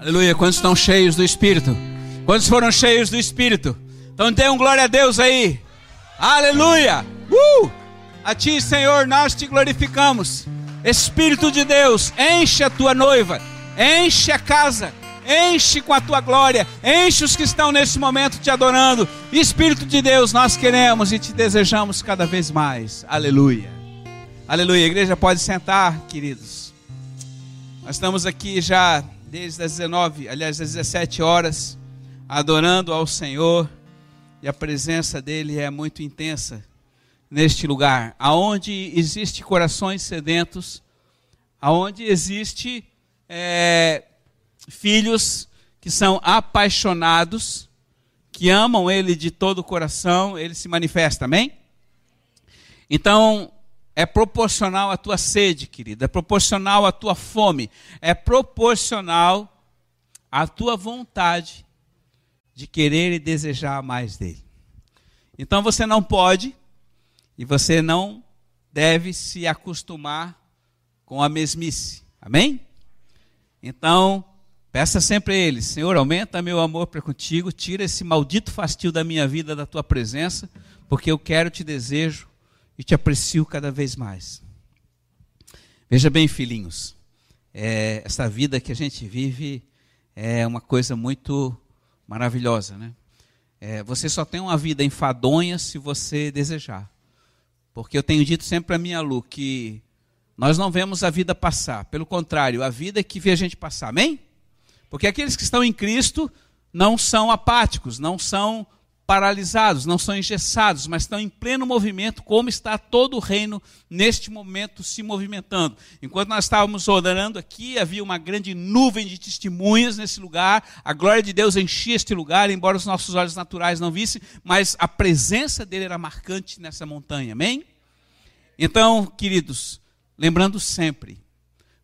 Aleluia. Quantos estão cheios do Espírito? Quantos foram cheios do Espírito? Então dê um glória a Deus aí. Aleluia. Uh! A ti, Senhor, nós te glorificamos. Espírito de Deus, enche a tua noiva, enche a casa, enche com a tua glória, enche os que estão nesse momento te adorando. Espírito de Deus, nós queremos e te desejamos cada vez mais. Aleluia. Aleluia. Igreja pode sentar, queridos. Nós estamos aqui já desde as 19, aliás, às 17 horas, adorando ao Senhor, e a presença dele é muito intensa neste lugar, aonde existe corações sedentos, aonde existe é, filhos que são apaixonados, que amam ele de todo o coração, ele se manifesta, amém? Então, é proporcional à tua sede, querida, é proporcional à tua fome, é proporcional à tua vontade de querer e desejar mais dele. Então você não pode e você não deve se acostumar com a mesmice. Amém? Então, peça sempre a Ele: Senhor, aumenta meu amor para contigo, tira esse maldito fastio da minha vida, da tua presença, porque eu quero, te desejo e te aprecio cada vez mais. Veja bem, filhinhos, é, essa vida que a gente vive é uma coisa muito maravilhosa, né? É, você só tem uma vida enfadonha se você desejar. Porque eu tenho dito sempre a minha Lu que nós não vemos a vida passar, pelo contrário, a vida é que vê a gente passar, amém? Porque aqueles que estão em Cristo não são apáticos, não são paralisados, não são engessados, mas estão em pleno movimento, como está todo o reino neste momento se movimentando. Enquanto nós estávamos orando aqui, havia uma grande nuvem de testemunhas nesse lugar, a glória de Deus enchia este lugar, embora os nossos olhos naturais não vissem, mas a presença dele era marcante nessa montanha, amém? Então, queridos, lembrando sempre,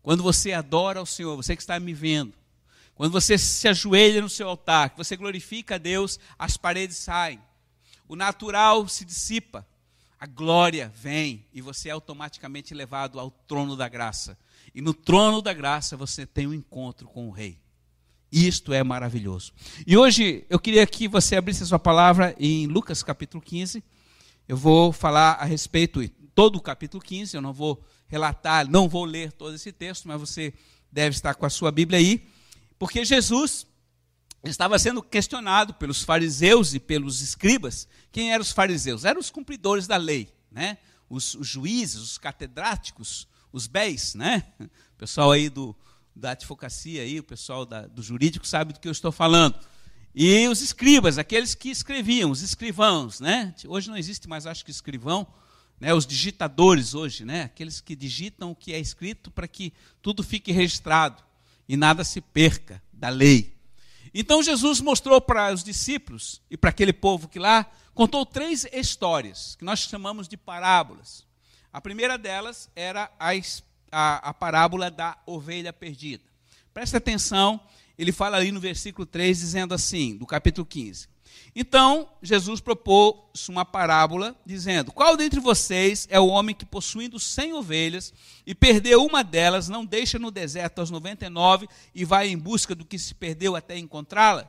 quando você adora ao Senhor, você que está me vendo, quando você se ajoelha no seu altar, que você glorifica a Deus, as paredes saem. O natural se dissipa. A glória vem e você é automaticamente levado ao trono da graça. E no trono da graça você tem um encontro com o Rei. Isto é maravilhoso. E hoje eu queria que você abrisse a sua palavra em Lucas capítulo 15. Eu vou falar a respeito todo o capítulo 15, eu não vou relatar, não vou ler todo esse texto, mas você deve estar com a sua Bíblia aí. Porque Jesus estava sendo questionado pelos fariseus e pelos escribas. Quem eram os fariseus? Eram os cumpridores da lei, né? Os, os juízes, os catedráticos, os béis, né? O pessoal aí do, da advocacia, aí, o pessoal da, do jurídico sabe do que eu estou falando. E os escribas, aqueles que escreviam, os escrivãos, né? Hoje não existe mais, acho que escrivão, né? Os digitadores hoje, né? Aqueles que digitam o que é escrito para que tudo fique registrado e nada se perca da lei. Então Jesus mostrou para os discípulos e para aquele povo que lá contou três histórias que nós chamamos de parábolas. A primeira delas era a, a, a parábola da ovelha perdida. Presta atenção, ele fala ali no versículo 3, dizendo assim, do capítulo 15: então, Jesus propôs uma parábola, dizendo: Qual dentre vocês é o homem que, possuindo cem ovelhas e perdeu uma delas, não deixa no deserto as noventa e nove e vai em busca do que se perdeu até encontrá-la?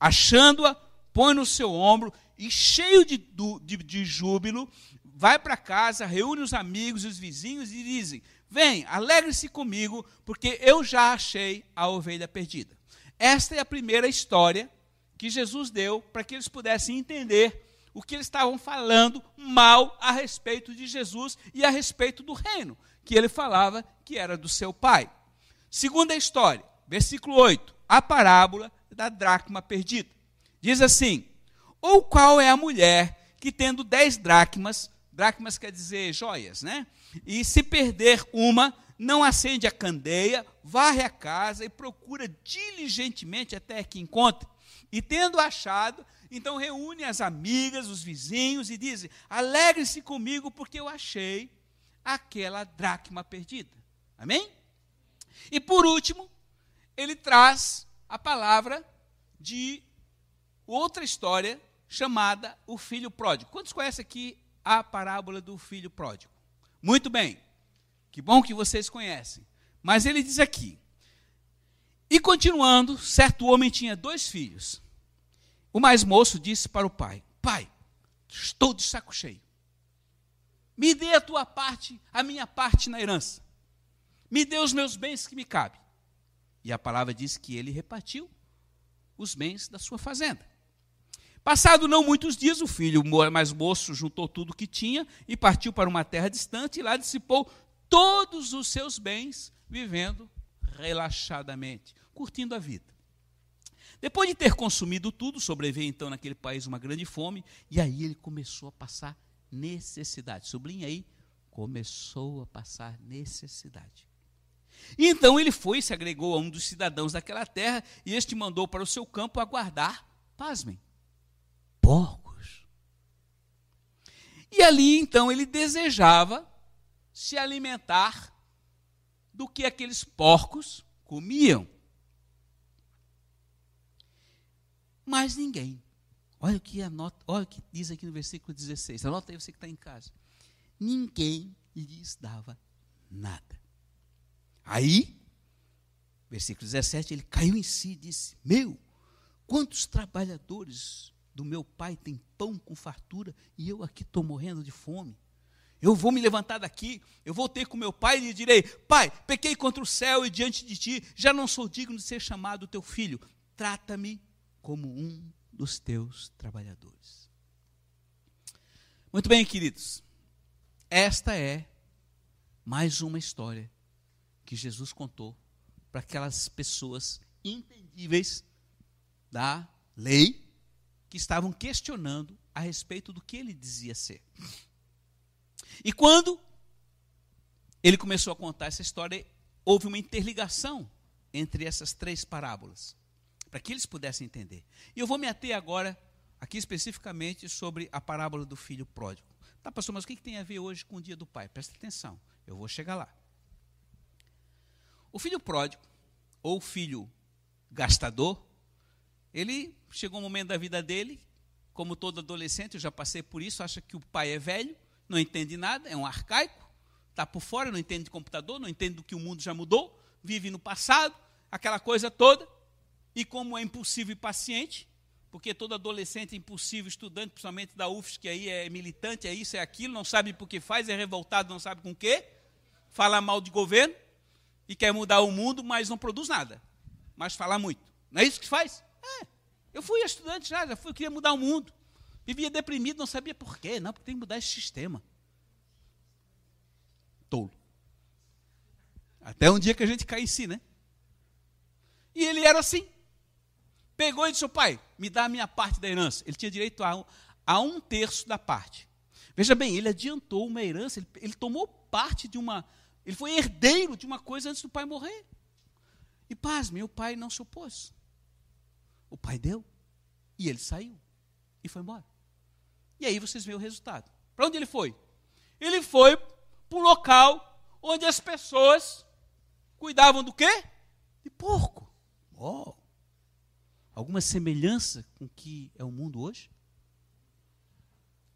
Achando-a, põe no seu ombro e, cheio de, de, de júbilo, vai para casa, reúne os amigos e os vizinhos e dizem: Vem, alegre-se comigo, porque eu já achei a ovelha perdida. Esta é a primeira história que Jesus deu para que eles pudessem entender o que eles estavam falando mal a respeito de Jesus e a respeito do reino, que ele falava que era do seu pai. Segunda história, versículo 8, a parábola da dracma perdida. Diz assim: Ou qual é a mulher que, tendo dez dracmas, dracmas quer dizer joias, né? E se perder uma, não acende a candeia, varre a casa e procura diligentemente até que encontre. E tendo achado, então reúne as amigas, os vizinhos e dizem: Alegre-se comigo, porque eu achei aquela dracma perdida. Amém? E por último, ele traz a palavra de outra história chamada o filho pródigo. Quantos conhecem aqui a parábola do filho pródigo? Muito bem. Que bom que vocês conhecem. Mas ele diz aqui: E continuando, certo homem tinha dois filhos. O mais moço disse para o pai: Pai, estou de saco cheio. Me dê a tua parte, a minha parte na herança. Me dê os meus bens que me cabem. E a palavra diz que ele repartiu os bens da sua fazenda. Passado não muitos dias, o filho mais moço juntou tudo que tinha e partiu para uma terra distante e lá dissipou todos os seus bens, vivendo relaxadamente, curtindo a vida. Depois de ter consumido tudo, sobreveio então naquele país uma grande fome, e aí ele começou a passar necessidade. Sublinha aí, começou a passar necessidade. Então ele foi e se agregou a um dos cidadãos daquela terra, e este mandou para o seu campo aguardar, pasmem, porcos. E ali então ele desejava se alimentar do que aqueles porcos comiam. Mas ninguém. Olha o que anota, olha o que diz aqui no versículo 16. Anota aí você que está em casa. Ninguém lhes dava nada. Aí, versículo 17, ele caiu em si e disse: Meu, quantos trabalhadores do meu pai têm pão com fartura e eu aqui estou morrendo de fome? Eu vou me levantar daqui, eu vou ter com meu pai e lhe direi: Pai, pequei contra o céu e diante de ti, já não sou digno de ser chamado teu filho. Trata-me como um dos teus trabalhadores. Muito bem, queridos. Esta é mais uma história que Jesus contou para aquelas pessoas entendíveis da lei que estavam questionando a respeito do que ele dizia ser. E quando ele começou a contar essa história, houve uma interligação entre essas três parábolas, para que eles pudessem entender. E eu vou me ater agora, aqui especificamente, sobre a parábola do filho pródigo. Tá, pastor, mas o que tem a ver hoje com o dia do pai? Presta atenção, eu vou chegar lá. O filho pródigo, ou filho gastador, ele chegou um momento da vida dele, como todo adolescente, eu já passei por isso, acha que o pai é velho, não entende nada, é um arcaico, está por fora, não entende de computador, não entende do que o mundo já mudou, vive no passado, aquela coisa toda. E como é impulsivo e paciente, porque todo adolescente é impulsivo, estudante, principalmente da UFS, que aí é militante, é isso, é aquilo, não sabe por que faz, é revoltado, não sabe com o quê, fala mal de governo e quer mudar o mundo, mas não produz nada, mas fala muito. Não é isso que faz? É. Eu fui estudante já, já fui, queria mudar o mundo. Vivia deprimido, não sabia por quê. Não, porque tem que mudar esse sistema. Tolo. Até um dia que a gente cai em si, né? E ele era assim. Pegou e disse: pai, me dá a minha parte da herança. Ele tinha direito a um, a um terço da parte. Veja bem, ele adiantou uma herança, ele, ele tomou parte de uma. Ele foi herdeiro de uma coisa antes do pai morrer. E pasme, o pai não se opôs. O pai deu. E ele saiu. E foi embora. E aí vocês veem o resultado. Para onde ele foi? Ele foi para um local onde as pessoas cuidavam do quê? De porco. Oh. Alguma semelhança com o que é o mundo hoje?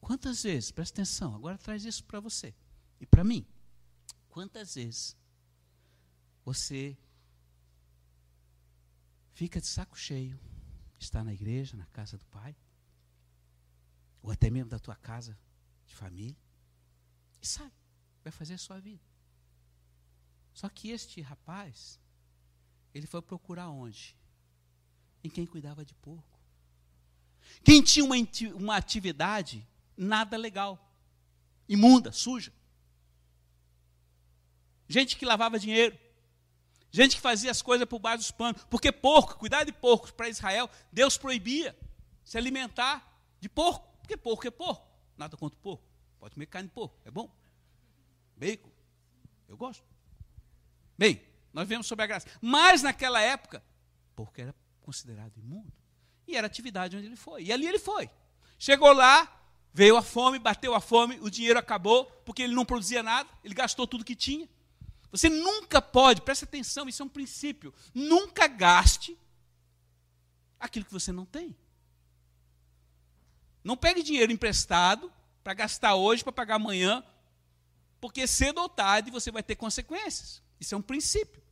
Quantas vezes, presta atenção, agora traz isso para você e para mim. Quantas vezes você fica de saco cheio, está na igreja, na casa do Pai, ou até mesmo da tua casa de família, e sai, vai fazer a sua vida. Só que este rapaz, ele foi procurar onde? Em quem cuidava de porco. Quem tinha uma, uma atividade nada legal, imunda, suja. Gente que lavava dinheiro. Gente que fazia as coisas por baixo dos panos. Porque porco, cuidar de porcos para Israel, Deus proibia se alimentar de porco. Porque porco é porco. Nada contra porco. Pode comer carne de porco. É bom. Bacon. Eu gosto. Bem, nós vemos sobre a graça. Mas naquela época, porco era considerado imundo. E era atividade onde ele foi. E ali ele foi. Chegou lá, veio a fome, bateu a fome, o dinheiro acabou, porque ele não produzia nada, ele gastou tudo que tinha. Você nunca pode, preste atenção, isso é um princípio. Nunca gaste aquilo que você não tem. Não pegue dinheiro emprestado para gastar hoje, para pagar amanhã, porque cedo ou tarde você vai ter consequências. Isso é um princípio.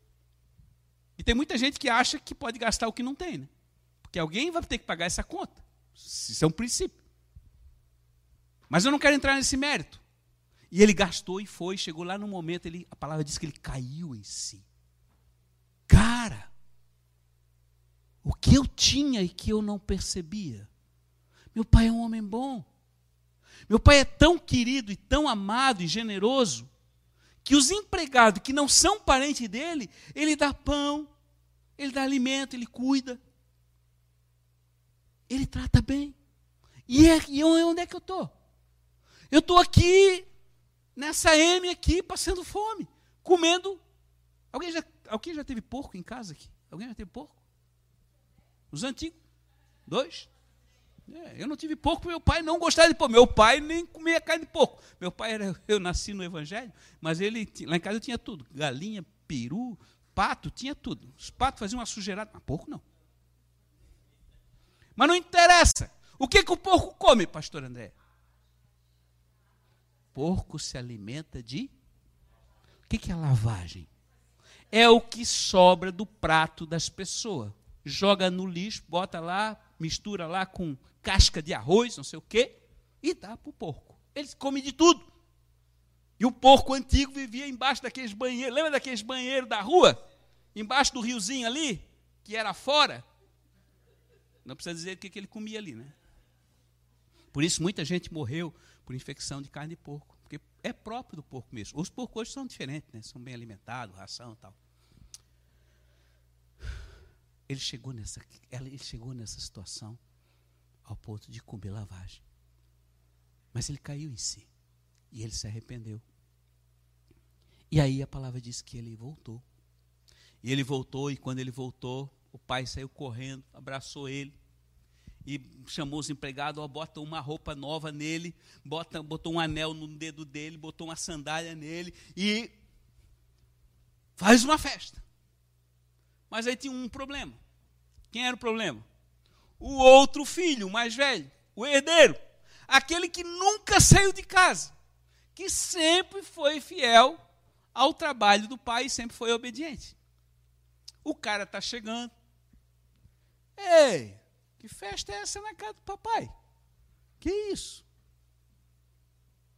E tem muita gente que acha que pode gastar o que não tem, né? Porque alguém vai ter que pagar essa conta. Isso é um princípio. Mas eu não quero entrar nesse mérito. E ele gastou e foi, chegou lá no momento, ele, a palavra diz que ele caiu em si. Cara, o que eu tinha e que eu não percebia. Meu pai é um homem bom. Meu pai é tão querido e tão amado e generoso que os empregados que não são parentes dele, ele dá pão, ele dá alimento, ele cuida. Ele trata bem. E, é, e onde é que eu estou? Eu estou aqui, nessa M aqui, passando fome, comendo. Alguém já, alguém já teve porco em casa aqui? Alguém já teve porco? Os antigos? Dois? É, eu não tive porco meu pai não gostava de porco. Meu pai nem comia carne de porco. Meu pai era, eu nasci no evangelho, mas ele lá em casa eu tinha tudo: galinha, peru, pato, tinha tudo. Os patos faziam uma sujeirada, mas porco não. Mas não interessa. O que, que o porco come, pastor André? Porco se alimenta de. O que, que é lavagem? É o que sobra do prato das pessoas. Joga no lixo, bota lá, mistura lá com casca de arroz, não sei o quê, e dá para o porco. Eles comem de tudo. E o porco antigo vivia embaixo daqueles banheiros. Lembra daqueles banheiros da rua? Embaixo do riozinho ali, que era fora. Não precisa dizer o que, que ele comia ali, né? Por isso muita gente morreu por infecção de carne de porco. Porque é próprio do porco mesmo. Os porcos hoje são diferentes, né? São bem alimentados, ração e tal. Ele chegou nessa, ele chegou nessa situação ao ponto de comer lavagem. Mas ele caiu em si. E ele se arrependeu. E aí a palavra diz que ele voltou. E ele voltou, e quando ele voltou, o pai saiu correndo, abraçou ele e chamou os empregados, ó, bota uma roupa nova nele, bota, botou um anel no dedo dele, botou uma sandália nele e faz uma festa. Mas aí tinha um problema. Quem era o problema? O outro filho, o mais velho, o herdeiro, aquele que nunca saiu de casa, que sempre foi fiel ao trabalho do pai e sempre foi obediente. O cara está chegando. Ei, que festa é essa na casa do papai? Que isso?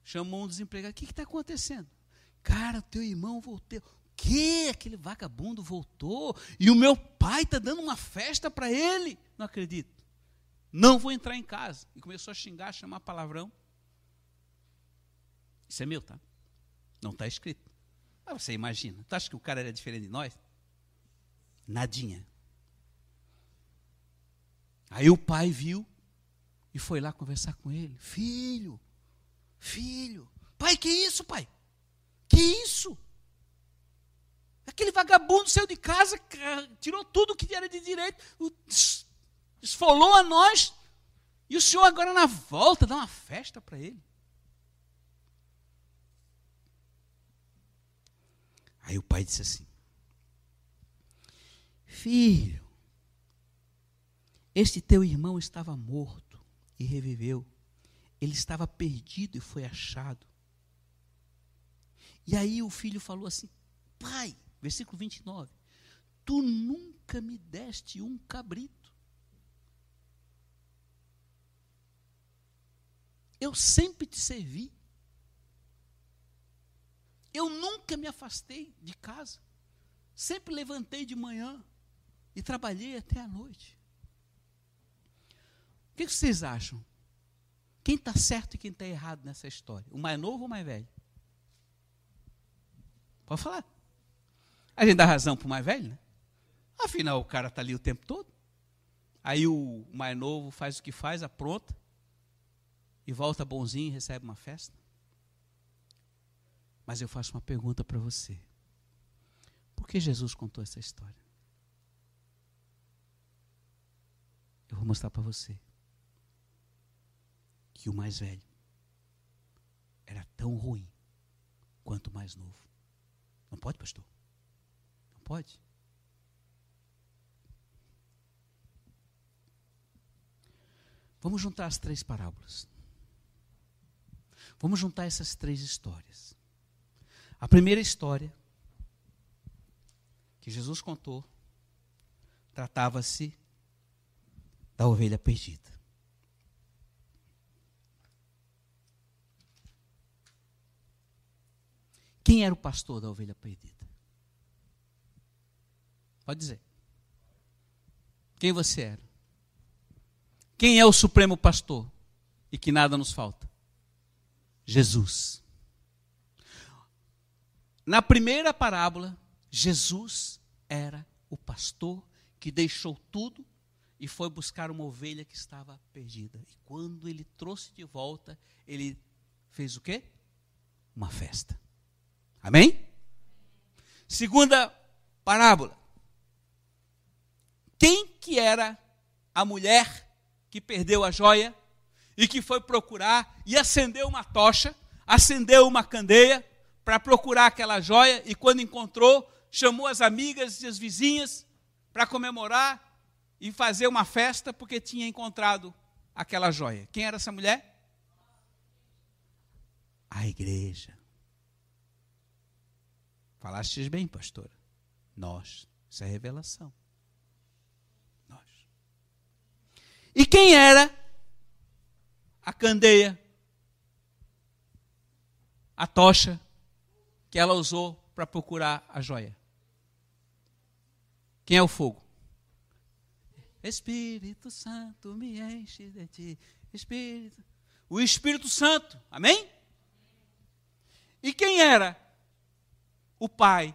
Chamou um desempregado. O que está acontecendo? Cara, teu irmão voltou. Que? Aquele vagabundo voltou e o meu pai está dando uma festa para ele. Não acredito. Não vou entrar em casa. E começou a xingar, chamar palavrão. Isso é meu, tá? Não está escrito. Mas você imagina. Tu acha que o cara era diferente de nós? Nadinha. Aí o pai viu e foi lá conversar com ele. Filho, filho. Pai, que isso, pai? Que isso? Aquele vagabundo saiu de casa, tirou tudo que era de direito, esfolou a nós, e o senhor agora na volta dá uma festa para ele. Aí o pai disse assim: Filho, este teu irmão estava morto e reviveu. Ele estava perdido e foi achado. E aí o filho falou assim: Pai, versículo 29, tu nunca me deste um cabrito. Eu sempre te servi. Eu nunca me afastei de casa. Sempre levantei de manhã e trabalhei até a noite. O que vocês acham? Quem está certo e quem está errado nessa história? O mais novo ou o mais velho? Pode falar. A gente dá razão para o mais velho, né? Afinal, o cara está ali o tempo todo. Aí o mais novo faz o que faz, apronta, e volta bonzinho e recebe uma festa. Mas eu faço uma pergunta para você. Por que Jesus contou essa história? Eu vou mostrar para você que o mais velho era tão ruim quanto o mais novo. Não pode, pastor? Pode? Vamos juntar as três parábolas. Vamos juntar essas três histórias. A primeira história que Jesus contou Tratava-se da ovelha perdida. Quem era o pastor da ovelha perdida? Pode dizer. Quem você era? Quem é o supremo pastor e que nada nos falta? Jesus. Na primeira parábola, Jesus era o pastor que deixou tudo e foi buscar uma ovelha que estava perdida. E quando ele trouxe de volta, ele fez o quê? Uma festa. Amém? Segunda parábola. Que era a mulher que perdeu a joia e que foi procurar e acendeu uma tocha, acendeu uma candeia para procurar aquela joia e quando encontrou, chamou as amigas e as vizinhas para comemorar e fazer uma festa porque tinha encontrado aquela joia. Quem era essa mulher? A igreja. Falastes bem, pastora. Nós. Isso é revelação. Nós. E quem era a candeia, a tocha que ela usou para procurar a joia? Quem é o fogo? Espírito Santo me enche de ti. Espírito. O Espírito Santo. Amém? E quem era o pai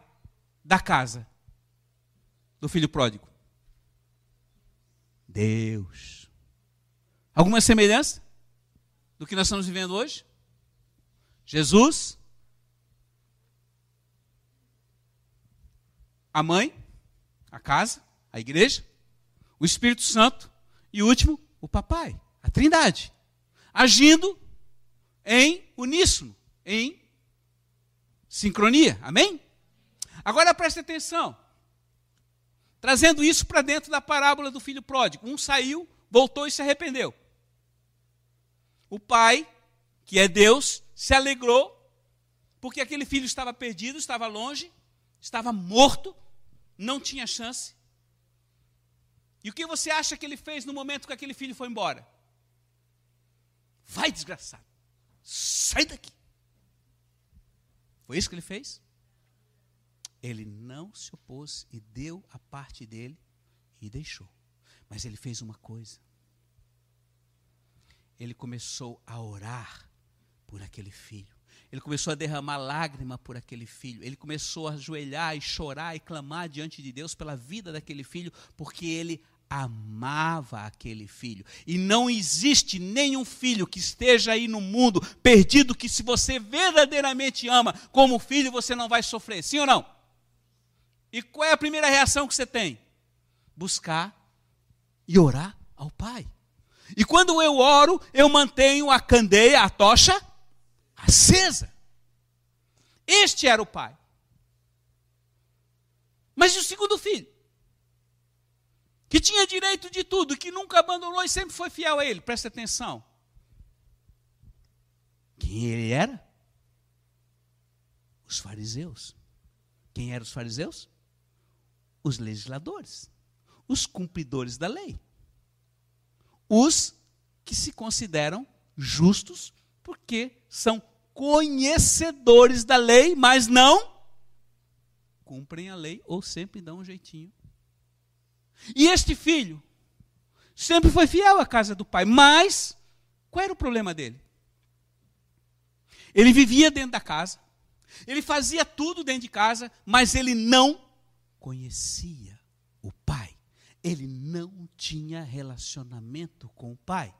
da casa do filho pródigo? Deus. Alguma semelhança do que nós estamos vivendo hoje? Jesus, a mãe, a casa, a igreja, o Espírito Santo e último, o papai, a Trindade, agindo em uníssono, em Sincronia, amém? Agora preste atenção. Trazendo isso para dentro da parábola do filho pródigo. Um saiu, voltou e se arrependeu. O pai, que é Deus, se alegrou, porque aquele filho estava perdido, estava longe, estava morto, não tinha chance. E o que você acha que ele fez no momento que aquele filho foi embora? Vai, desgraçado, sai daqui. Foi isso que ele fez? Ele não se opôs e deu a parte dele e deixou. Mas ele fez uma coisa. Ele começou a orar por aquele filho. Ele começou a derramar lágrima por aquele filho. Ele começou a ajoelhar e chorar e clamar diante de Deus pela vida daquele filho, porque ele amava aquele filho. E não existe nenhum filho que esteja aí no mundo perdido que, se você verdadeiramente ama como filho, você não vai sofrer. Sim ou não? E qual é a primeira reação que você tem? Buscar e orar ao Pai. E quando eu oro, eu mantenho a candeia, a tocha, acesa. Este era o Pai. Mas e o segundo filho? que tinha direito de tudo, que nunca abandonou e sempre foi fiel a ele. Presta atenção. Quem ele era? Os fariseus. Quem eram os fariseus? Os legisladores, os cumpridores da lei. Os que se consideram justos porque são conhecedores da lei, mas não cumprem a lei ou sempre dão um jeitinho e este filho sempre foi fiel à casa do pai, mas qual era o problema dele? Ele vivia dentro da casa, ele fazia tudo dentro de casa, mas ele não conhecia o pai. Ele não tinha relacionamento com o pai.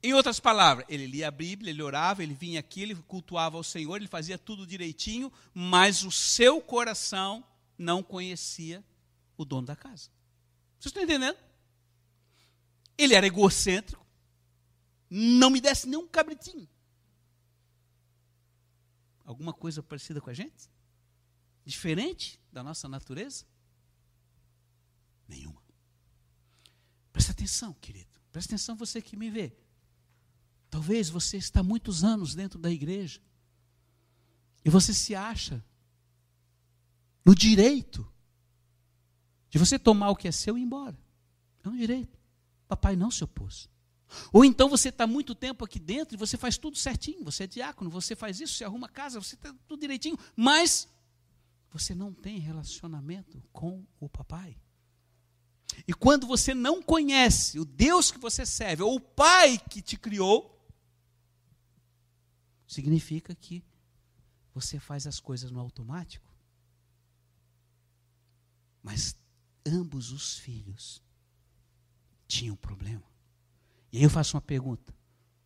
Em outras palavras, ele lia a Bíblia, ele orava, ele vinha aqui, ele cultuava ao Senhor, ele fazia tudo direitinho, mas o seu coração não conhecia o dono da casa. Vocês estão entendendo? Ele era egocêntrico, não me desse nem um cabritinho. Alguma coisa parecida com a gente? Diferente da nossa natureza? Nenhuma. Presta atenção, querido. Presta atenção você que me vê. Talvez você está muitos anos dentro da igreja e você se acha no direito de você tomar o que é seu e ir embora. É um direito. Papai não se opôs. Ou então você está muito tempo aqui dentro e você faz tudo certinho, você é diácono, você faz isso, você arruma casa, você está tudo direitinho, mas você não tem relacionamento com o papai. E quando você não conhece o Deus que você serve, ou o pai que te criou, significa que você faz as coisas no automático. Mas ambos os filhos tinham problema. E aí eu faço uma pergunta: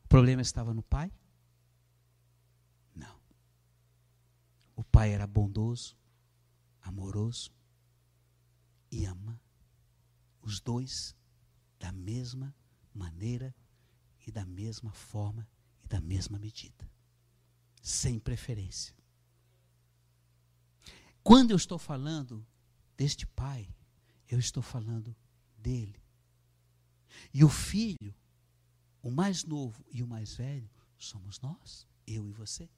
o problema estava no pai? Não. O pai era bondoso, amoroso e ama os dois da mesma maneira e da mesma forma e da mesma medida, sem preferência. Quando eu estou falando deste pai, eu estou falando dele. E o filho, o mais novo e o mais velho, somos nós, eu e você.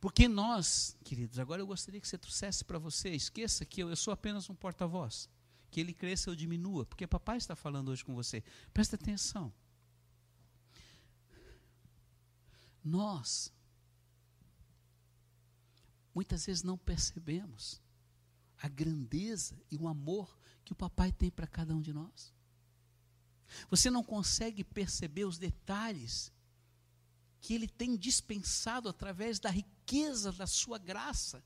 Porque nós, queridos, agora eu gostaria que você trouxesse para você, esqueça que eu, eu sou apenas um porta-voz. Que ele cresça ou diminua, porque papai está falando hoje com você. Presta atenção. Nós, muitas vezes não percebemos a grandeza e o amor que o papai tem para cada um de nós. Você não consegue perceber os detalhes que ele tem dispensado através da riqueza da sua graça.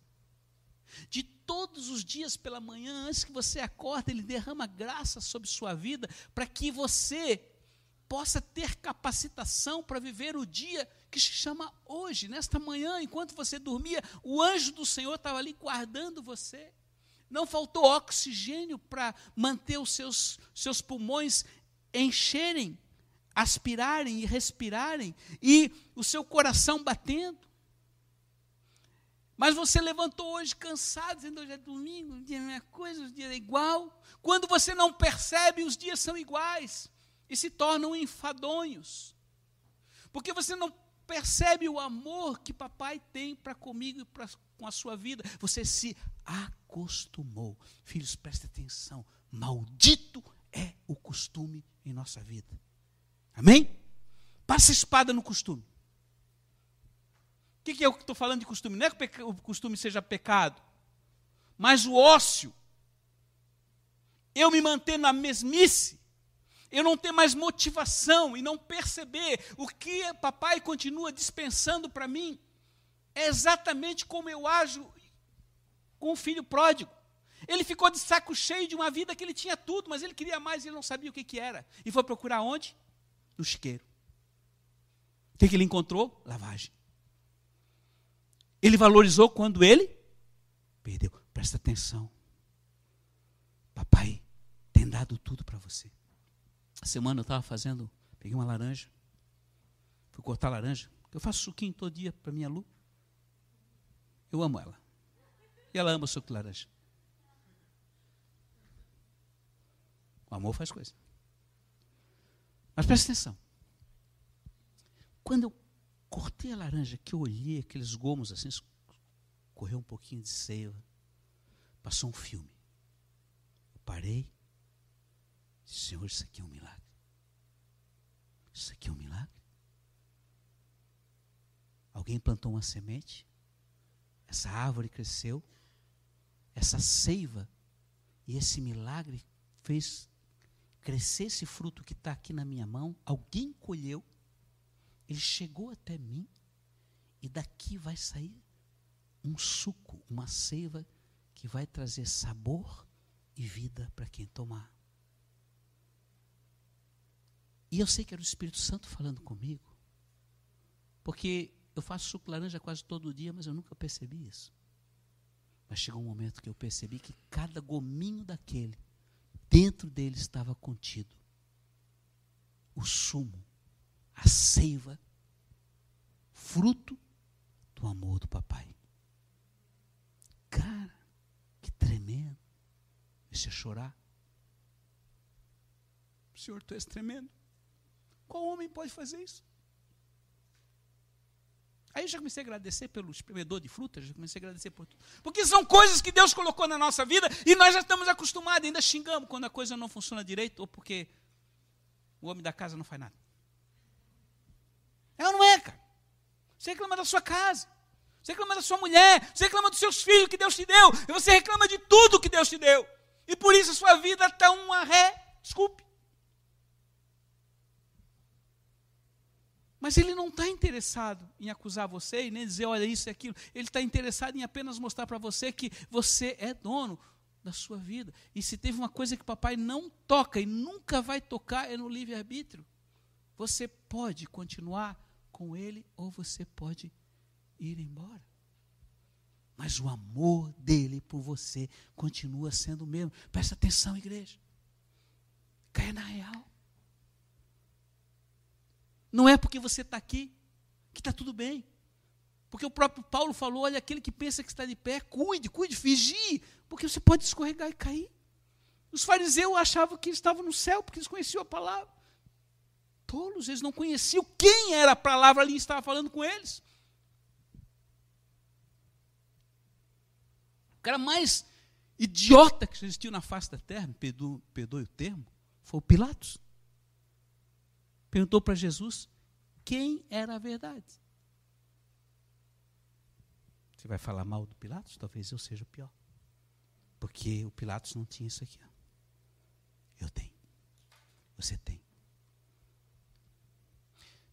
De todos os dias pela manhã, antes que você acorde, ele derrama graça sobre sua vida para que você possa ter capacitação para viver o dia que se chama hoje, nesta manhã, enquanto você dormia, o anjo do Senhor estava ali guardando você. Não faltou oxigênio para manter os seus, seus pulmões encherem, aspirarem e respirarem, e o seu coração batendo. Mas você levantou hoje cansado, dizendo hoje é domingo, o dia é coisa, o dia é igual. Quando você não percebe, os dias são iguais e se tornam enfadonhos. Porque você não percebe o amor que papai tem para comigo e pra, com a sua vida. Você se acostumou. Filhos, preste atenção. Maldito é o costume em nossa vida. Amém? Passa espada no costume. Que, que é eu estou falando de costume? Não é que o costume seja pecado, mas o ócio. Eu me manter na mesmice, eu não ter mais motivação e não perceber o que papai continua dispensando para mim, é exatamente como eu ajo com o filho pródigo. Ele ficou de saco cheio de uma vida que ele tinha tudo, mas ele queria mais e ele não sabia o que, que era. E foi procurar onde? No chiqueiro. O que, que ele encontrou? Lavagem. Ele valorizou quando ele perdeu. Presta atenção. Papai tem dado tudo para você. A semana eu estava fazendo, peguei uma laranja, fui cortar laranja. Eu faço suquinho todo dia para minha Lu. Eu amo ela. E ela ama suco de laranja. O amor faz coisa. Mas presta atenção. Quando eu cortei a laranja, que eu olhei aqueles gomos assim, correu um pouquinho de seiva, passou um filme. Eu parei, disse, Senhor, isso aqui é um milagre. Isso aqui é um milagre. Alguém plantou uma semente, essa árvore cresceu, essa seiva e esse milagre fez crescer esse fruto que está aqui na minha mão, alguém colheu, ele chegou até mim, e daqui vai sair um suco, uma seiva que vai trazer sabor e vida para quem tomar. E eu sei que era o Espírito Santo falando comigo, porque eu faço suco laranja quase todo dia, mas eu nunca percebi isso. Mas chegou um momento que eu percebi que cada gominho daquele dentro dele estava contido o sumo, a seiva, fruto do amor do papai. Cara, que tremendo. Deixa eu chorar. Senhor, tu és tremendo. Qual homem pode fazer isso? Aí eu já comecei a agradecer pelo espremedor de frutas, já comecei a agradecer por tudo. Porque são coisas que Deus colocou na nossa vida e nós já estamos acostumados, ainda xingamos quando a coisa não funciona direito ou porque o homem da casa não faz nada. É ou não é, cara? Você reclama da sua casa, você reclama da sua mulher, você reclama dos seus filhos que Deus te deu, e você reclama de tudo que Deus te deu. E por isso a sua vida está uma ré, desculpe. Mas ele não está interessado em acusar você e nem dizer, olha, isso e aquilo. Ele está interessado em apenas mostrar para você que você é dono da sua vida. E se teve uma coisa que papai não toca e nunca vai tocar, é no livre-arbítrio. Você pode continuar com ele ou você pode ir embora. Mas o amor dele por você continua sendo o mesmo. Presta atenção, igreja. Caia na real. Não é porque você está aqui que está tudo bem. Porque o próprio Paulo falou: olha, aquele que pensa que está de pé, cuide, cuide, vigie, porque você pode escorregar e cair. Os fariseus achavam que estavam no céu porque eles conheciam a palavra. Tolos, eles não conheciam quem era a palavra ali estava falando com eles. O cara mais idiota que existiu na face da terra, perdoe, perdoe o termo, foi o Pilatos perguntou para Jesus quem era a verdade. Você vai falar mal do Pilatos? Talvez eu seja o pior. Porque o Pilatos não tinha isso aqui. Eu tenho. Você tem.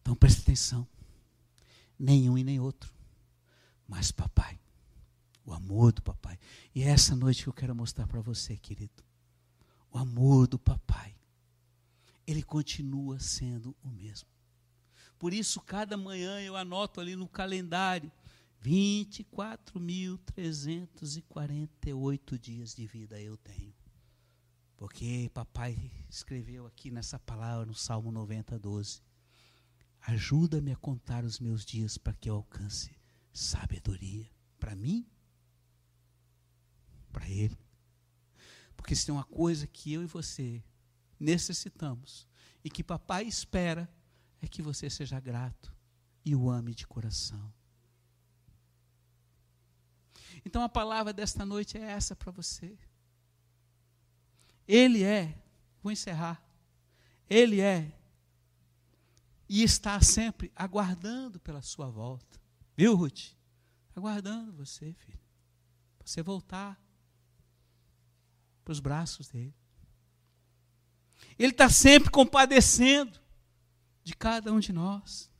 Então preste atenção. Nenhum e nem outro. Mas papai. O amor do papai. E é essa noite que eu quero mostrar para você, querido. O amor do papai ele continua sendo o mesmo. Por isso, cada manhã eu anoto ali no calendário 24.348 dias de vida eu tenho. Porque papai escreveu aqui nessa palavra no Salmo 90, 12. Ajuda-me a contar os meus dias para que eu alcance sabedoria. Para mim? Para ele. Porque se tem uma coisa que eu e você necessitamos e que papai espera é que você seja grato e o ame de coração. Então a palavra desta noite é essa para você. Ele é, vou encerrar. Ele é e está sempre aguardando pela sua volta. Viu, Ruth? Aguardando você, filho. Para você voltar para os braços dele. Ele está sempre compadecendo de cada um de nós.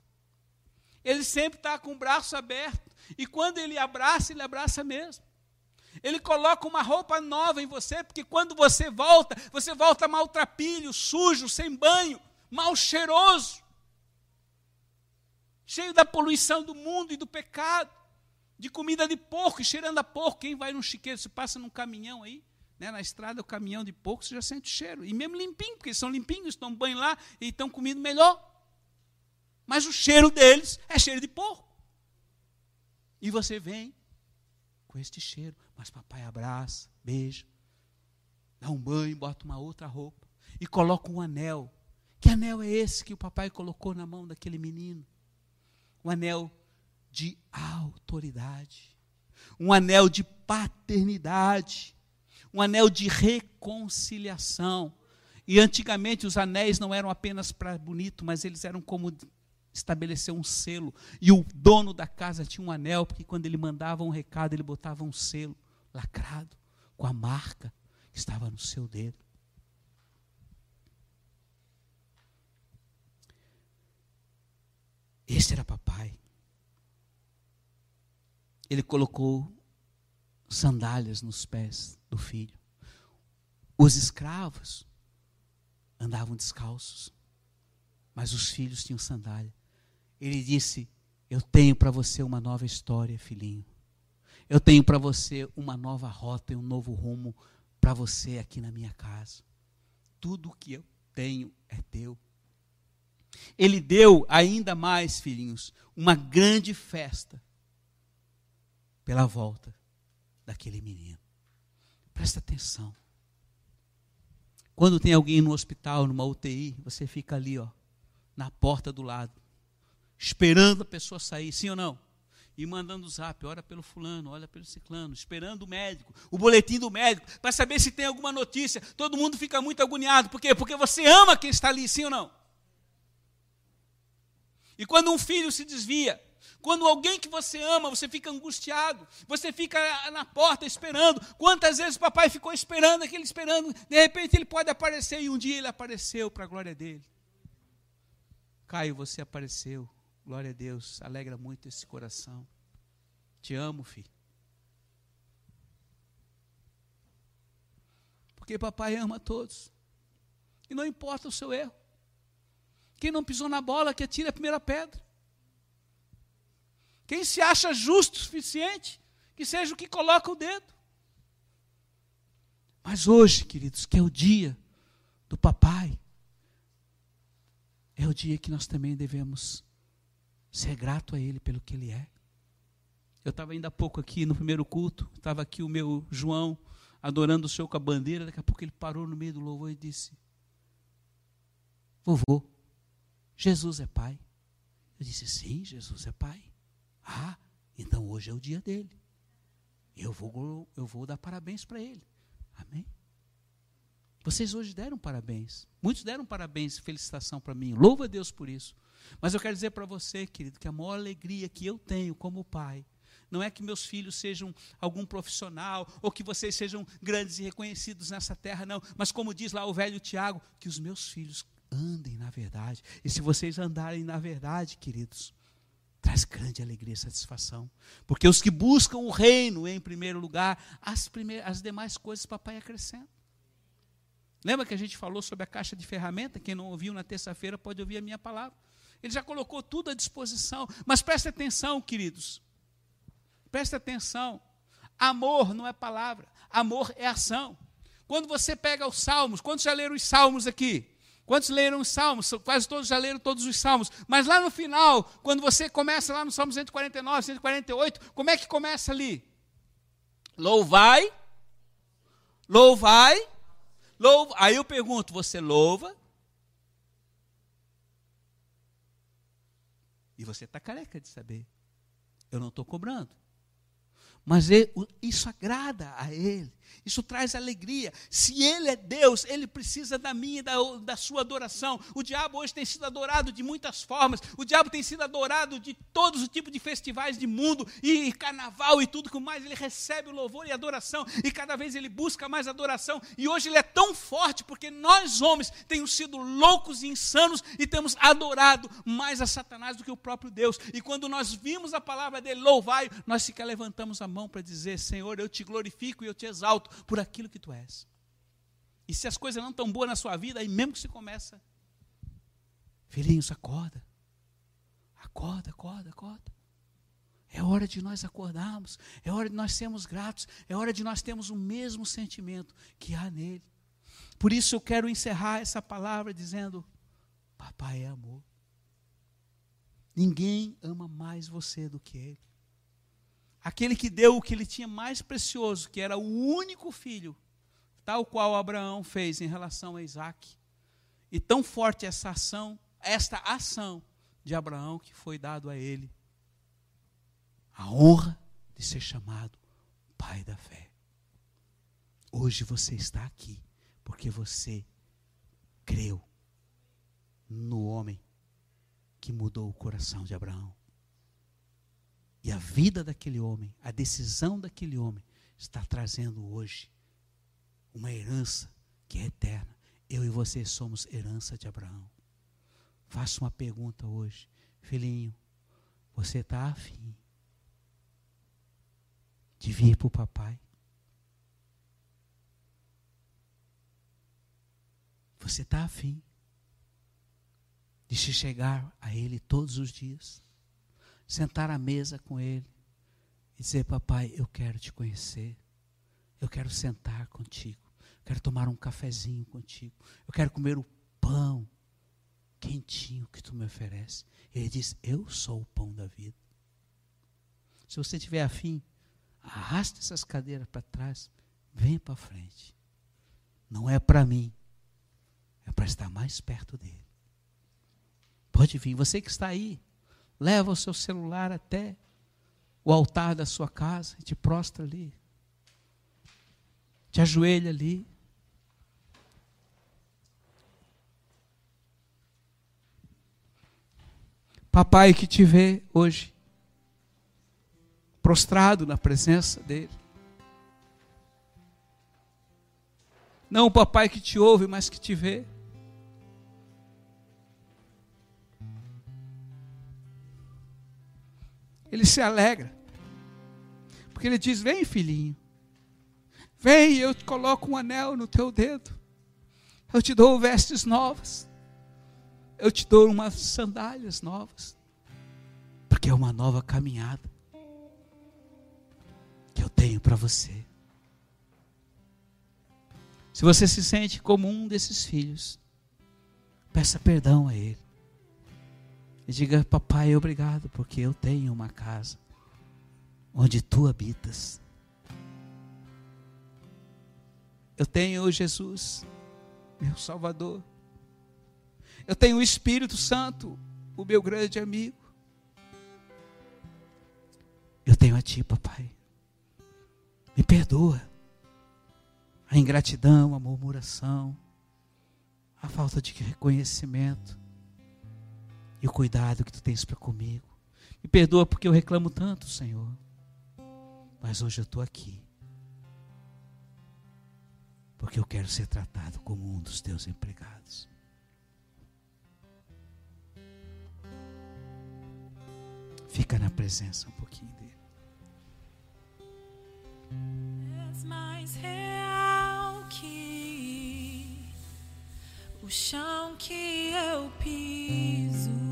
Ele sempre está com o braço aberto. E quando ele abraça, ele abraça mesmo. Ele coloca uma roupa nova em você, porque quando você volta, você volta maltrapilho, sujo, sem banho, mal cheiroso, cheio da poluição do mundo e do pecado, de comida de porco e cheirando a porco. Quem vai num chiqueiro, se passa num caminhão aí, né, na estrada, o caminhão de porco, você já sente cheiro. E mesmo limpinho, porque são limpinhos, estão banho lá e estão comendo melhor. Mas o cheiro deles é cheiro de porco. E você vem com este cheiro. Mas papai abraça, beija, dá um banho, bota uma outra roupa e coloca um anel. Que anel é esse que o papai colocou na mão daquele menino? Um anel de autoridade, um anel de paternidade um anel de reconciliação. E antigamente os anéis não eram apenas para bonito, mas eles eram como estabelecer um selo. E o dono da casa tinha um anel, porque quando ele mandava um recado, ele botava um selo lacrado, com a marca que estava no seu dedo. Este era papai. Ele colocou sandálias nos pés do filho. Os escravos andavam descalços, mas os filhos tinham sandália. Ele disse: Eu tenho para você uma nova história, filhinho. Eu tenho para você uma nova rota e um novo rumo para você aqui na minha casa. Tudo o que eu tenho é teu. Ele deu ainda mais, filhinhos, uma grande festa pela volta daquele menino. Presta atenção. Quando tem alguém no hospital, numa UTI, você fica ali, ó, na porta do lado, esperando a pessoa sair, sim ou não? e mandando zap, ora pelo fulano, olha pelo ciclano, esperando o médico, o boletim do médico, para saber se tem alguma notícia. Todo mundo fica muito agoniado. Por quê? Porque você ama quem está ali, sim ou não? E quando um filho se desvia, quando alguém que você ama, você fica angustiado, você fica na porta esperando. Quantas vezes o papai ficou esperando, aquele esperando, de repente ele pode aparecer e um dia ele apareceu para a glória dele. Caio, você apareceu. Glória a Deus, alegra muito esse coração. Te amo, filho. Porque papai ama todos. E não importa o seu erro. Quem não pisou na bola, que atire a primeira pedra. Quem se acha justo o suficiente, que seja o que coloca o dedo. Mas hoje, queridos, que é o dia do papai, é o dia que nós também devemos ser grato a Ele pelo que Ele é. Eu estava ainda há pouco aqui no primeiro culto, estava aqui o meu João adorando o Senhor com a bandeira, daqui a pouco ele parou no meio do louvor e disse: Vovô, Jesus é pai. Eu disse: Sim, Jesus é pai. Ah, então hoje é o dia dele. Eu vou, eu vou dar parabéns para ele. Amém? Vocês hoje deram parabéns. Muitos deram parabéns, felicitação para mim. Louva a Deus por isso. Mas eu quero dizer para você, querido, que a maior alegria que eu tenho como pai não é que meus filhos sejam algum profissional ou que vocês sejam grandes e reconhecidos nessa terra, não. Mas como diz lá o velho Tiago, que os meus filhos andem na verdade. E se vocês andarem na verdade, queridos, traz grande alegria e satisfação. Porque os que buscam o reino em primeiro lugar, as, primeiras, as demais coisas papai acrescenta. Lembra que a gente falou sobre a caixa de ferramenta? Quem não ouviu na terça-feira pode ouvir a minha palavra. Ele já colocou tudo à disposição. Mas preste atenção, queridos. Preste atenção. Amor não é palavra, amor é ação. Quando você pega os salmos, quantos já leram os salmos aqui? Quantos leram os salmos? Quase todos já leram todos os salmos. Mas lá no final, quando você começa lá no Salmo 149, 148, como é que começa ali? Louvai, louvai Louva. Aí eu pergunto: você louva? E você está careca de saber. Eu não estou cobrando. Mas isso agrada a Ele. Isso traz alegria. Se Ele é Deus, Ele precisa da minha e da, da sua adoração. O diabo hoje tem sido adorado de muitas formas. O diabo tem sido adorado de todos os tipos de festivais de mundo e carnaval e tudo que mais. Ele recebe o louvor e adoração e cada vez ele busca mais adoração. E hoje ele é tão forte porque nós homens temos sido loucos e insanos e temos adorado mais a Satanás do que o próprio Deus. E quando nós vimos a palavra dele, louvai, nós sequer levantamos a mão para dizer: Senhor, eu te glorifico e eu te exalto por aquilo que tu és. E se as coisas não estão boas na sua vida, aí mesmo que você começa, filhinhos, acorda. Acorda, acorda, acorda. É hora de nós acordarmos, é hora de nós sermos gratos, é hora de nós termos o mesmo sentimento que há nele. Por isso eu quero encerrar essa palavra dizendo: Papai é amor. Ninguém ama mais você do que ele aquele que deu o que ele tinha mais precioso, que era o único filho, tal qual Abraão fez em relação a Isaac. E tão forte essa ação, esta ação de Abraão que foi dado a ele a honra de ser chamado pai da fé. Hoje você está aqui porque você creu no homem que mudou o coração de Abraão. A vida daquele homem, a decisão daquele homem, está trazendo hoje uma herança que é eterna. Eu e você somos herança de Abraão. Faço uma pergunta hoje, filhinho, você está afim de vir para o papai? Você está afim de se chegar a Ele todos os dias? Sentar à mesa com ele e dizer: Papai, eu quero te conhecer, eu quero sentar contigo, quero tomar um cafezinho contigo, eu quero comer o pão quentinho que tu me oferece. Ele diz: Eu sou o pão da vida. Se você tiver afim, arrasta essas cadeiras para trás, vem para frente. Não é para mim, é para estar mais perto dele. Pode vir, você que está aí, leva o seu celular até o altar da sua casa, te prostra ali. Te ajoelha ali. Papai que te vê hoje, prostrado na presença dEle. Não o papai que te ouve, mas que te vê. Ele se alegra. Porque ele diz: Vem, filhinho. Vem, eu te coloco um anel no teu dedo. Eu te dou vestes novas. Eu te dou umas sandálias novas. Porque é uma nova caminhada que eu tenho para você. Se você se sente como um desses filhos, peça perdão a Ele. E diga, papai, obrigado, porque eu tenho uma casa onde tu habitas. Eu tenho Jesus, meu Salvador. Eu tenho o Espírito Santo, o meu grande amigo. Eu tenho a Ti, papai. Me perdoa a ingratidão, a murmuração, a falta de reconhecimento e o cuidado que tu tens para comigo. Me perdoa porque eu reclamo tanto, Senhor. Mas hoje eu estou aqui. Porque eu quero ser tratado como um dos teus empregados. Fica na presença um pouquinho dele. És mais real que o chão que eu piso.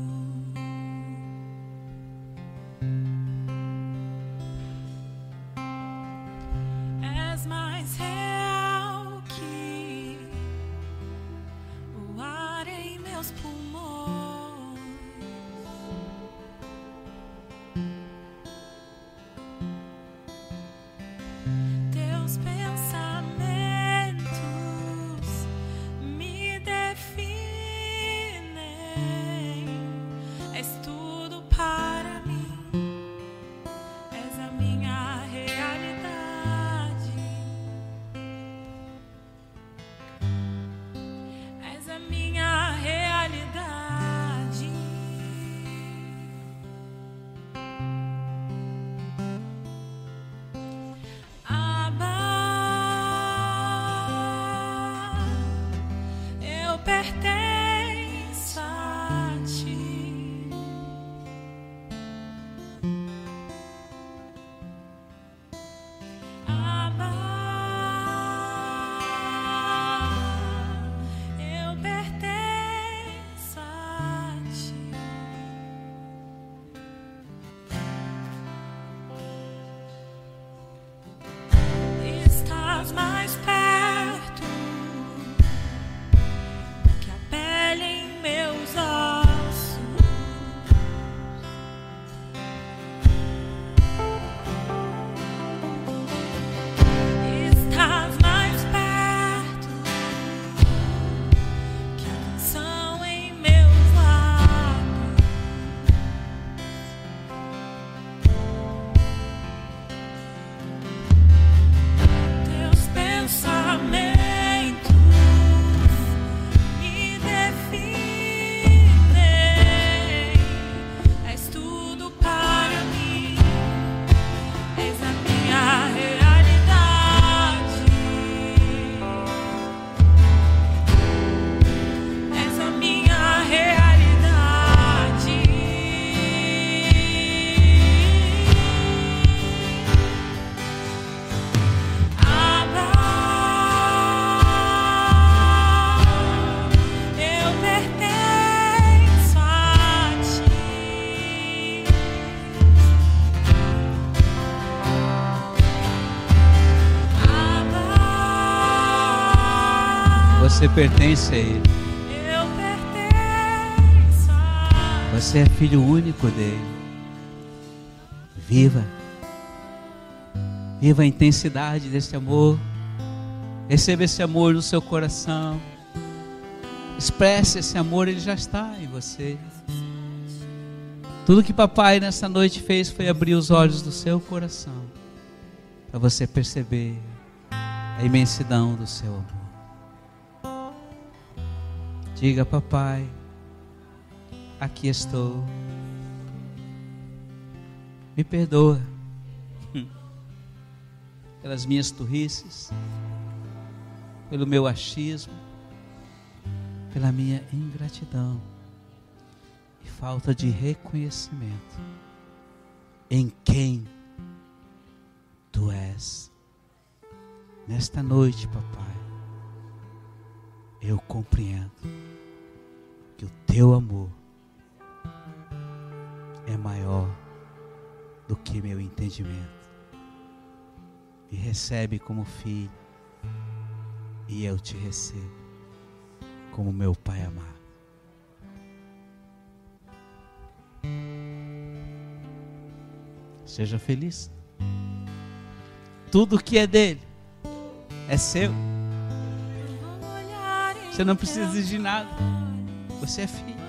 Pertence a Ele. eu pertenço a Você é filho único dele. Viva. Viva a intensidade desse amor. Receba esse amor no seu coração. Expresse esse amor, ele já está em você. Tudo que papai nessa noite fez foi abrir os olhos do seu coração para você perceber a imensidão do seu amor. Diga, papai, aqui estou. Me perdoa pelas minhas turrices, pelo meu achismo, pela minha ingratidão e falta de reconhecimento em quem tu és. Nesta noite, papai, eu compreendo que o teu amor é maior do que meu entendimento me recebe como filho, e eu te recebo como meu Pai amado. Seja feliz. Tudo que é dele é seu. Você não precisa exigir nada. Você é filho.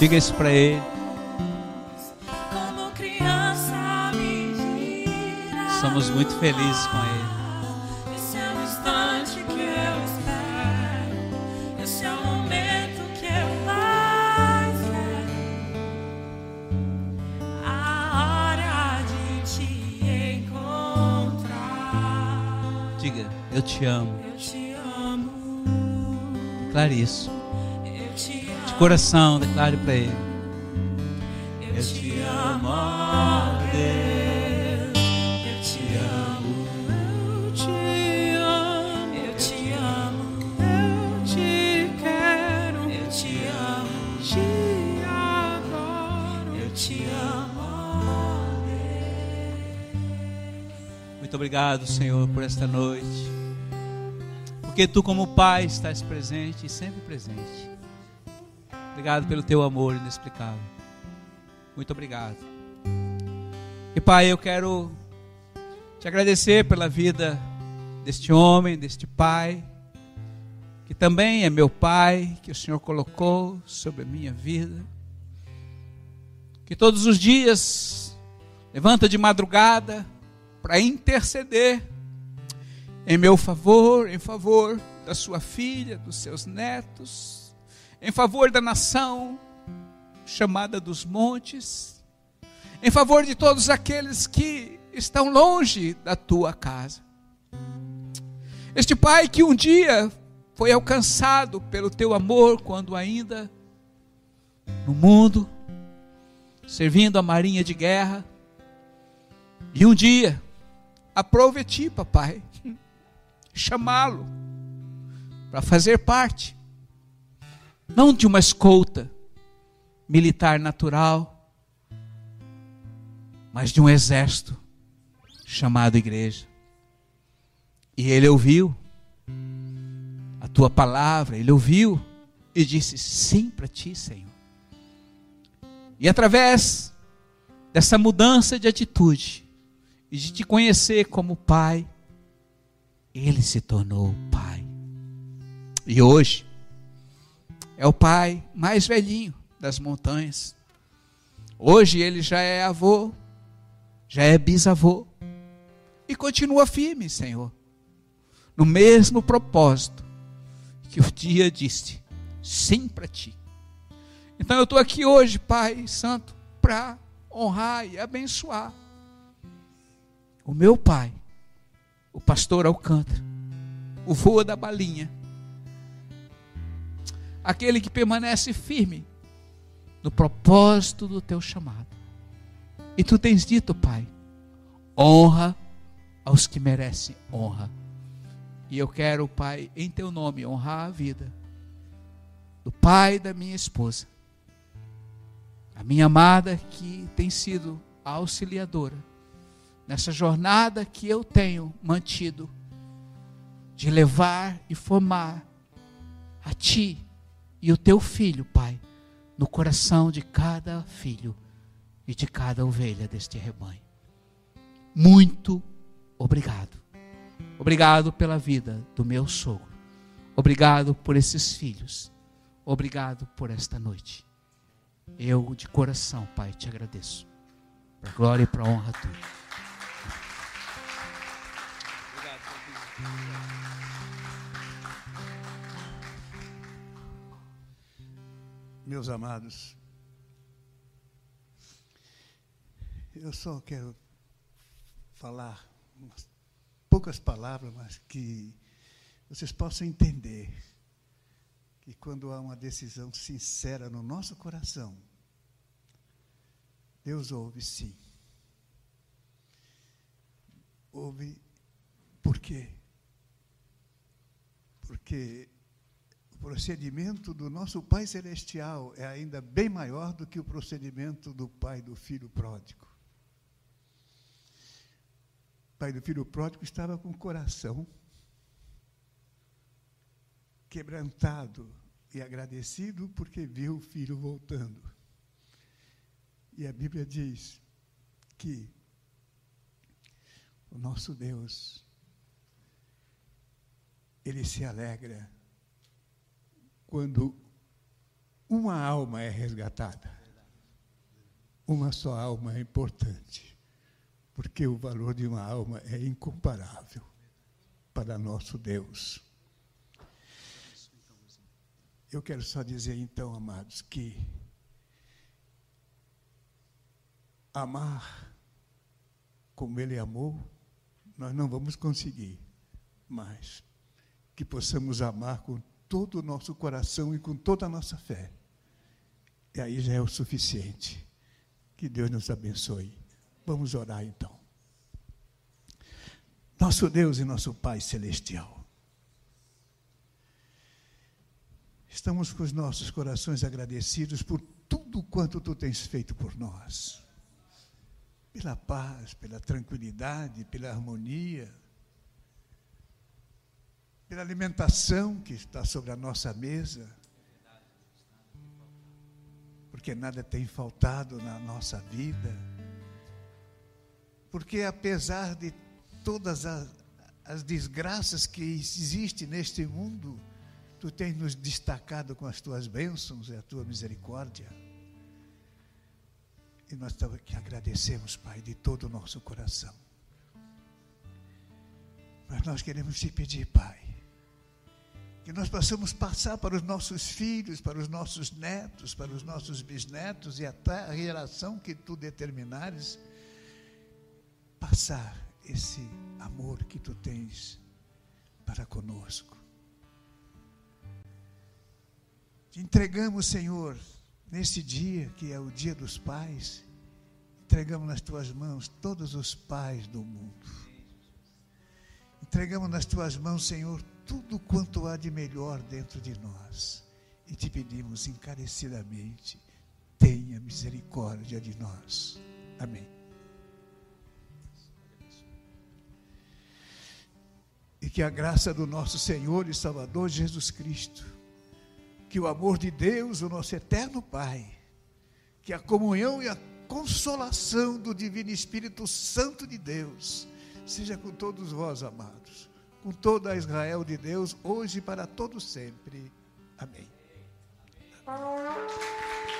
Diga isso para ele. Como criança me gira. Somos muito felizes com ele. Esse é o instante que eu espero. Esse é o momento que eu mais quero. A hora de te encontrar. Diga, eu te amo. Eu te amo. Declare coração, declare para ele. Eu te amo, ó Deus. Eu te amo. Eu te amo. Eu te amo. Eu te quero. Eu te amo. Te adoro. Eu te amo, ó Muito obrigado, Senhor, por esta noite. Porque tu, como Pai, estás presente e sempre presente. Obrigado pelo teu amor inexplicável. Muito obrigado. E Pai, eu quero te agradecer pela vida deste homem, deste pai, que também é meu pai, que o Senhor colocou sobre a minha vida. Que todos os dias levanta de madrugada para interceder em meu favor, em favor da sua filha, dos seus netos, em favor da nação chamada dos montes, em favor de todos aqueles que estão longe da tua casa. Este pai que um dia foi alcançado pelo teu amor quando ainda no mundo, servindo a marinha de guerra, e um dia aprove papai, chamá-lo para fazer parte, não de uma escolta militar natural, mas de um exército chamado igreja. E ele ouviu a tua palavra, ele ouviu e disse sim para ti, Senhor. E através dessa mudança de atitude e de te conhecer como pai, ele se tornou pai. E hoje é o pai mais velhinho das montanhas. Hoje ele já é avô, já é bisavô e continua firme, Senhor, no mesmo propósito que o dia disse sim para ti. Então eu estou aqui hoje, Pai Santo, para honrar e abençoar o meu pai, o pastor Alcântara, o voa da balinha, aquele que permanece firme no propósito do teu chamado. E tu tens dito, Pai, honra aos que merecem honra. E eu quero, Pai, em teu nome, honrar a vida do pai da minha esposa, A minha amada que tem sido a auxiliadora nessa jornada que eu tenho mantido de levar e formar a ti e o teu filho, Pai, no coração de cada filho e de cada ovelha deste rebanho. Muito obrigado. Obrigado pela vida do meu sogro. Obrigado por esses filhos. Obrigado por esta noite. Eu, de coração, Pai, te agradeço. Para glória e para honra tua. Meus amados, eu só quero falar umas poucas palavras, mas que vocês possam entender que quando há uma decisão sincera no nosso coração, Deus ouve sim. Ouve por quê? Porque procedimento do nosso Pai Celestial é ainda bem maior do que o procedimento do pai do filho pródigo. O pai do filho pródigo estava com o coração quebrantado e agradecido porque viu o filho voltando. E a Bíblia diz que o nosso Deus, ele se alegra quando uma alma é resgatada. Uma só alma é importante, porque o valor de uma alma é incomparável para nosso Deus. Eu quero só dizer então, amados, que amar como Ele amou, nós não vamos conseguir, mas que possamos amar com todo o nosso coração e com toda a nossa fé. E aí já é o suficiente. Que Deus nos abençoe. Vamos orar então. Nosso Deus e nosso Pai Celestial. Estamos com os nossos corações agradecidos por tudo quanto tu tens feito por nós. Pela paz, pela tranquilidade, pela harmonia, pela alimentação que está sobre a nossa mesa. Porque nada tem faltado na nossa vida. Porque apesar de todas as, as desgraças que existem neste mundo, Tu tens nos destacado com as tuas bênçãos e a tua misericórdia. E nós que agradecemos, Pai, de todo o nosso coração. Mas nós queremos te pedir, Pai, que nós possamos passar para os nossos filhos, para os nossos netos, para os nossos bisnetos e até a geração que tu determinares, passar esse amor que tu tens para conosco. Te entregamos, Senhor, nesse dia que é o dia dos pais, entregamos nas tuas mãos todos os pais do mundo. Entregamos nas tuas mãos, Senhor, tudo quanto há de melhor dentro de nós. E te pedimos encarecidamente, tenha misericórdia de nós. Amém. E que a graça do nosso Senhor e Salvador Jesus Cristo que o amor de Deus, o nosso eterno Pai, que a comunhão e a consolação do Divino Espírito Santo de Deus seja com todos vós, amados, com toda a Israel de Deus, hoje e para todo sempre. Amém. Amém.